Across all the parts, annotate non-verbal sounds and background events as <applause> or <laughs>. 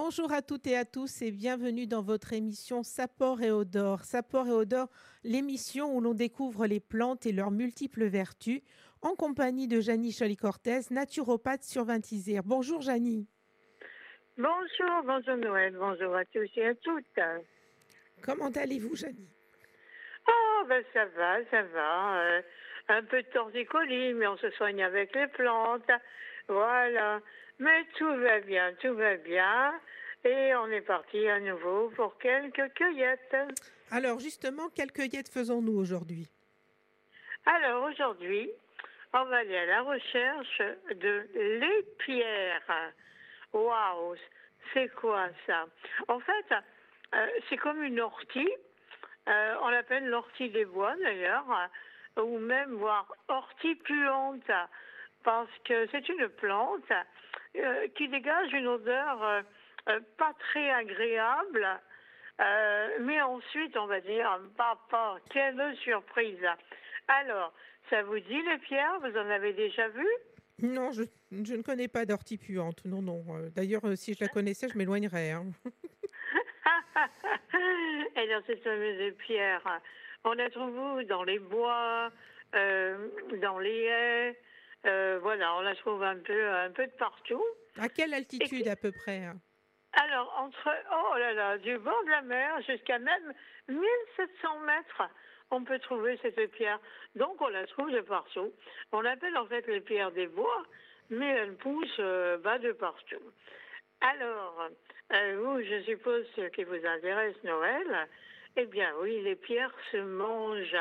Bonjour à toutes et à tous et bienvenue dans votre émission Sapor et Odor. Sapor et Odor, l'émission où l'on découvre les plantes et leurs multiples vertus, en compagnie de Janie Choli-Cortez, naturopathe sur Vintisère. Bonjour Janie. Bonjour, bonjour Noël, bonjour à tous et à toutes. Comment allez-vous Janie? Oh, ben ça va, ça va. Euh, un peu de torticolis, mais on se soigne avec les plantes. Voilà. Mais tout va bien, tout va bien. Et on est parti à nouveau pour quelques cueillettes. Alors justement, quelles cueillettes faisons-nous aujourd'hui? Alors aujourd'hui, on va aller à la recherche de l'épierre. Waouh, c'est quoi ça? En fait, euh, c'est comme une ortie. Euh, on l'appelle l'ortie des bois d'ailleurs, ou même voire ortie puante, parce que c'est une plante euh, qui dégage une odeur euh, euh, pas très agréable. mais ensuite, on va dire, papa, quelle surprise. Alors, ça vous dit les pierres? Vous en avez déjà vu? Non, je, ne connais pas d'ortie puante. Non, non. D'ailleurs, si je la connaissais, je m'éloignerais. Hein. <laughs> Et dans cette fameuse pierre, on la trouve dans les bois, dans les haies, euh, voilà, on la trouve un peu, un peu de partout. À quelle altitude à peu près hein? Alors, entre, oh là là, du bord de la mer jusqu'à même 1700 mètres, on peut trouver cette pierre. Donc, on la trouve de partout. On l'appelle en fait les pierres des bois, mais elle pousse euh, bas de partout. Alors, euh, vous, je suppose, ce qui vous intéresse, Noël, eh bien oui, les pierres se mangent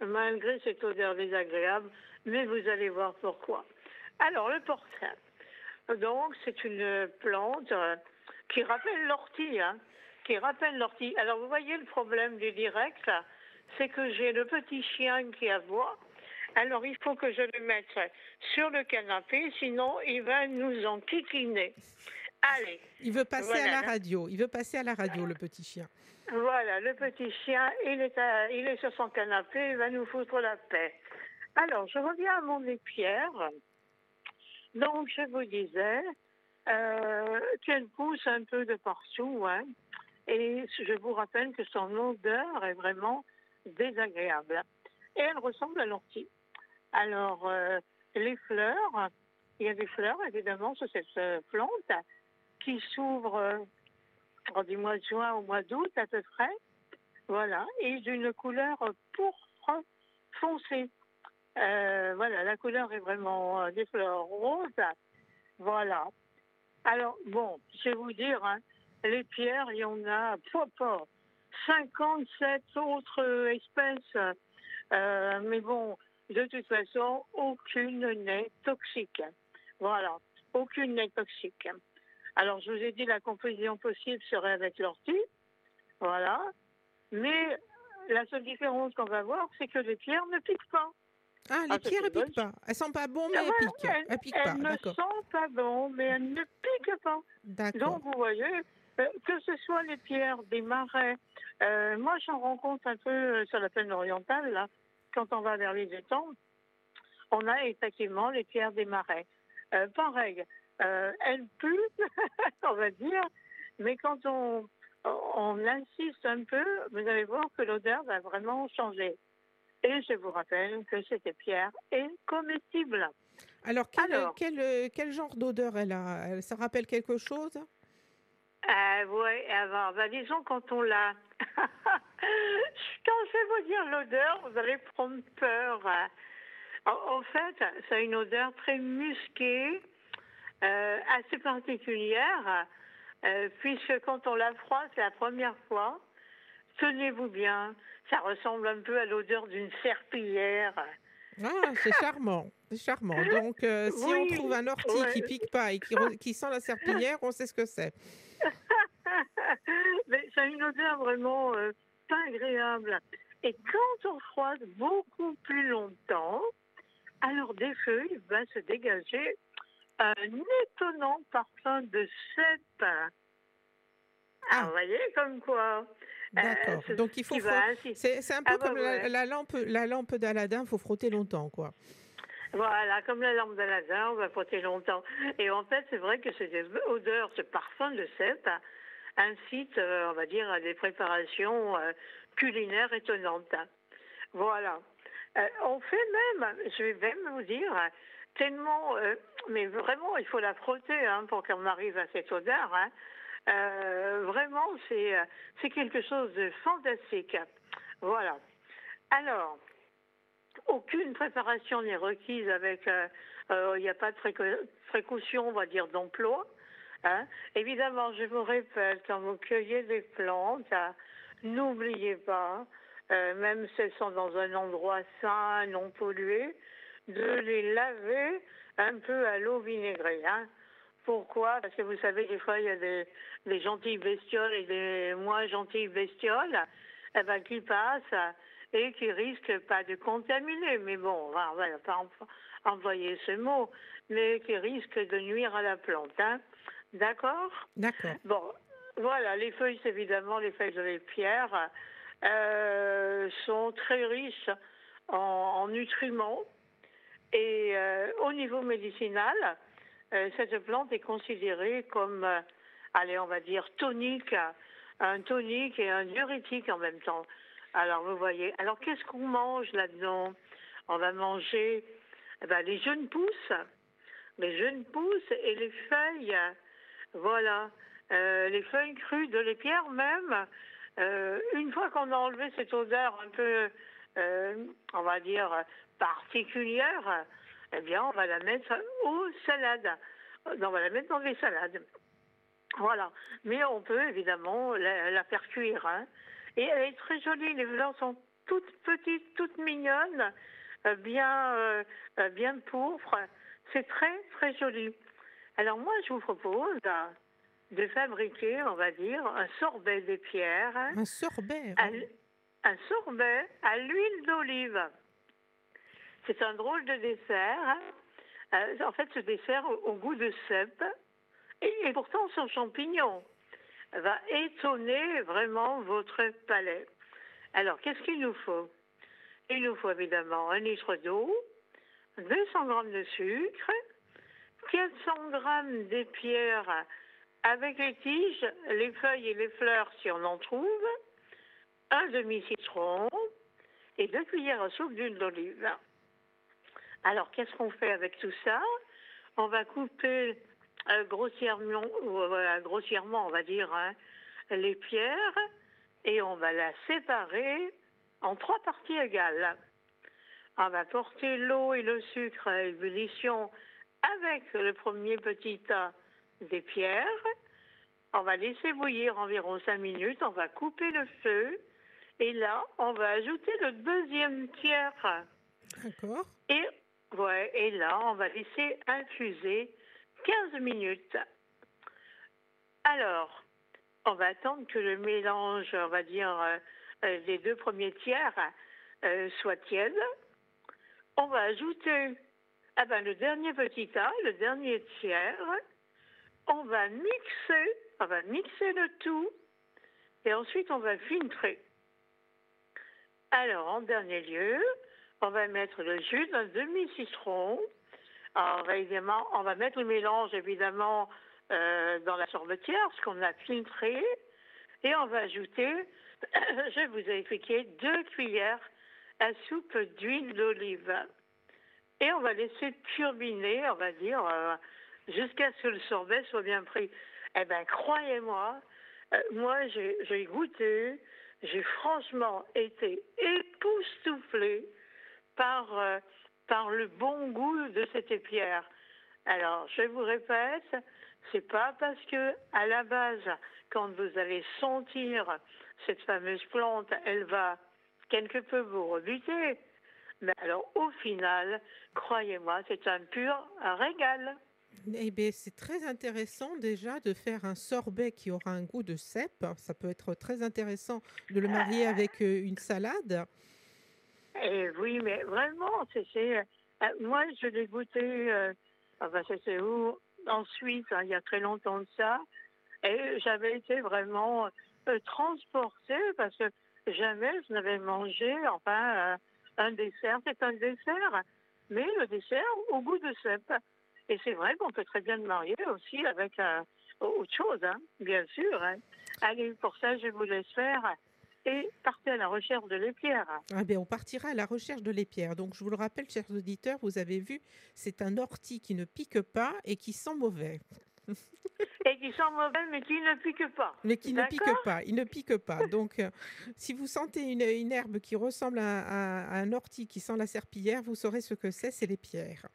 malgré cette odeur désagréable mais vous allez voir pourquoi. Alors, le portrait. Donc, c'est une plante euh, qui rappelle l'ortie, hein, qui rappelle l'ortie. Alors, vous voyez le problème du direct, c'est que j'ai le petit chien qui aboie. Alors, il faut que je le mette sur le canapé, sinon il va nous en kikiner. Allez. Il veut passer à la radio. Il veut passer à la radio, le petit chien. Voilà, le petit chien, il est, il est sur son canapé, il va nous foutre la paix. Alors, je reviens à mon épière. Donc, je vous disais euh, qu'elle pousse un peu de partout. Hein, et je vous rappelle que son odeur est vraiment désagréable. Et elle ressemble à l'ortie. Alors, euh, les fleurs, il y a des fleurs, évidemment, sur cette euh, plante qui s'ouvrent du mois de juin au mois d'août à peu près. Voilà. Et d'une couleur pourpre foncée. Euh, voilà, la couleur est vraiment euh, des fleurs roses. Voilà. Alors, bon, je vais vous dire, hein, les pierres, il y en a pas, 57 autres espèces. Euh, mais bon, de toute façon, aucune n'est toxique. Voilà, aucune n'est toxique. Alors, je vous ai dit, la composition possible serait avec l'ortie. Voilà. Mais la seule différence qu'on va voir, c'est que les pierres ne piquent pas. Ah, les ah, pierres, elles piquent pas. Elles sont pas bonnes, mais elles piquent. Elles, piquent pas. Elles ne sont pas bonnes, mais elles ne piquent pas. Donc, vous voyez, euh, que ce soit les pierres des marais, euh, moi, j'en rencontre un peu euh, sur la plaine orientale, là, quand on va vers les étangs, on a effectivement les pierres des marais. pareil, elles puent, <laughs> on va dire, mais quand on, on insiste un peu, vous allez voir que l'odeur va vraiment changer. Et je vous rappelle que cette pierre est comestible. Alors, quel, quel, genre d'odeur elle a? Ça rappelle quelque chose? Euh, Oui, alors, bah, disons quand on l'a. <laughs> quand je vais vous dire l'odeur, vous allez prendre peur. En, fait, ça a une odeur très musquée, euh, assez particulière, euh, puisque quand on la froisse la première fois, tenez-vous bien, ça ressemble un peu à l'odeur d'une serpillière. Ah, c'est charmant, c'est charmant. <laughs> Donc, euh, si on trouve un ortie qui pique pas et qui, qui, sent la serpillière, on sait ce que c'est. <laughs> Mais ça a une odeur vraiment euh, pas agréable. Et quand on froide beaucoup plus longtemps, alors des feuilles va se dégager un étonnant parfum de cèpe. Ah, vous voyez, comme quoi. D'accord. Euh, Donc il faut. C'est un peu ah, comme la, lampe, la lampe d'Aladin. Il faut frotter longtemps, quoi. Voilà, comme la lampe d'Aladin, on va porter longtemps. Et en fait, c'est vrai que cette odeur, ce parfum de cèpe incite, euh, on va dire, à des préparations euh, culinaires étonnantes. Voilà. On fait même, je vais même vous dire, tellement, mais vraiment, il faut la frotter hein, pour qu'on arrive à cette odeur. Hein. Vraiment, c'est c'est quelque chose de fantastique. Voilà. Alors, aucune préparation n'est requise avec, euh, euh, il n'y a pas de précaution, on va dire, d'emploi. Hein. Évidemment, je vous répète, quand vous cueillez des plantes, hein, n'oubliez pas, euh, même si elles sont dans un endroit sain, non pollué, de les laver un peu à l'eau vinaigrée. Hein. Pourquoi? Parce que vous savez, des fois, il y a des, des gentilles bestioles et des moins gentilles bestioles eh ben, qui passent et qui risque pas de contaminer, mais bon, on va, pas envoyer ce mot, mais qui risque de nuire à la plante. Hein. D'accord? D'accord. Bon, voilà, les feuilles, évidemment, les feuilles de les pierres euh, sont très riches en, nutriments et euh, au niveau médicinal, cette plante est considérée comme, allez, on va dire, tonique, un tonique et un diurétique en même temps. Alors, vous voyez. Alors, qu'est-ce qu'on mange là-dedans? On va manger eh ben, les jeunes pousses, les jeunes pousses et les feuilles. Voilà. Euh, les feuilles crues de l'épierre même. Euh, une fois qu'on a enlevé cette odeur un peu, euh, on va dire, particulière, eh bien, on va la mettre aux salades. On va la mettre dans les salades. Voilà. Mais on peut évidemment la, faire cuire. Hein. Et elle est très jolie. Les fleurs sont toutes petites, toutes mignonnes, euh, bien, euh, euh, bien pourpres. C'est très, très joli. Alors moi, je vous propose de fabriquer, on va dire, un sorbet de pierres. Un sorbet Un sorbet à l'huile d'olive. C'est un drôle de dessert. En fait, ce dessert au, goût de cèpe et, pourtant sans champignons va étonner vraiment votre palais. Alors, qu'est-ce qu'il nous faut? Il nous faut évidemment un litre d'eau, 200 grammes de sucre, 400 grammes d'épierre avec les tiges, les feuilles et les fleurs si on en trouve, un demi-citron et deux cuillères à soupe d'huile d'olive. Alors, qu'est-ce qu'on fait avec tout ça? On va couper euh, grossièrement, grossièrement, on va dire, hein, les pierres et on va la séparer en trois parties égales. On va porter l'eau et le sucre à ébullition avec le premier petit tas des pierres. On va laisser bouillir environ cinq minutes. On va couper le feu. Et là, on va ajouter le deuxième tiers. D'accord. Et, ouais, et là, on va laisser infuser 15 minutes. Alors, on va attendre que le mélange, on va dire, euh, euh, des deux premiers tiers euh, soit tiède. On va ajouter ah ben, le dernier petit tas, le dernier tiers. On va mixer, on va mixer le tout. Et ensuite, on va filtrer. Alors, en dernier lieu, on va mettre le jus d'un demi-citron alors, évidemment, on va mettre le mélange, évidemment, euh, dans la sorbetière, ce qu'on a filtré, et on va ajouter, <coughs> je vous ai expliqué, deux cuillères à soupe d'huile d'olive. Et on va laisser turbiner, on va dire, euh, jusqu'à ce que le sorbet soit bien pris. Eh bien, croyez-moi, euh, moi, j'ai goûté, j'ai franchement été époustouflée par par le bon goût de cette épierre. Alors, je vous répète, c'est pas parce que à la base, quand vous allez sentir cette fameuse plante, elle va quelque peu vous rebuter. Mais alors, au final, croyez-moi, c'est un pur régal. Eh bien, c'est très intéressant déjà de faire un sorbet qui aura un goût de cèpe. Ça peut être très intéressant de le marier avec euh, une salade. Eh oui, mais vraiment, c'est. Euh, moi, je l'ai goûté, euh, enfin, c'est où? Ensuite, hein, il y a très longtemps de ça. Et j'avais été vraiment euh, transportée parce que jamais je n'avais mangé, enfin, un dessert. C'est un dessert mais le dessert au goût de cèpe. Et c'est vrai qu'on peut très bien le marier aussi avec euh, autre chose, hein, bien sûr. Hein. Allez, pour ça, je vous laisse faire et partez à la recherche de l'épierre. Ah bien, on partira à la recherche de l'épierre. Donc, je vous le rappelle, chers auditeurs, vous avez vu, c'est un ortie qui ne pique pas et qui sent mauvais. <laughs> et qui sent mauvais, mais qui ne pique pas. Mais qui ne pique pas. Il ne pique pas. Donc, euh, si vous sentez une, herbe qui ressemble à, un ortie qui sent la serpillière, vous saurez ce que c'est, c'est les pierres.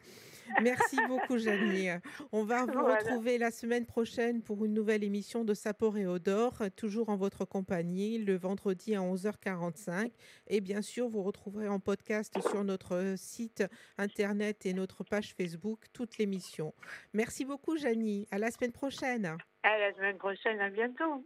Merci <laughs> beaucoup, Janie. On va vous retrouver la semaine prochaine pour une nouvelle émission de Sapor et Odor, toujours en votre compagnie, le vendredi à 11h45. Et bien sûr, vous retrouverez en podcast sur notre site internet et notre page Facebook toute l'émission. Merci beaucoup, Janie. À la semaine prochaine. À la semaine prochaine. À bientôt.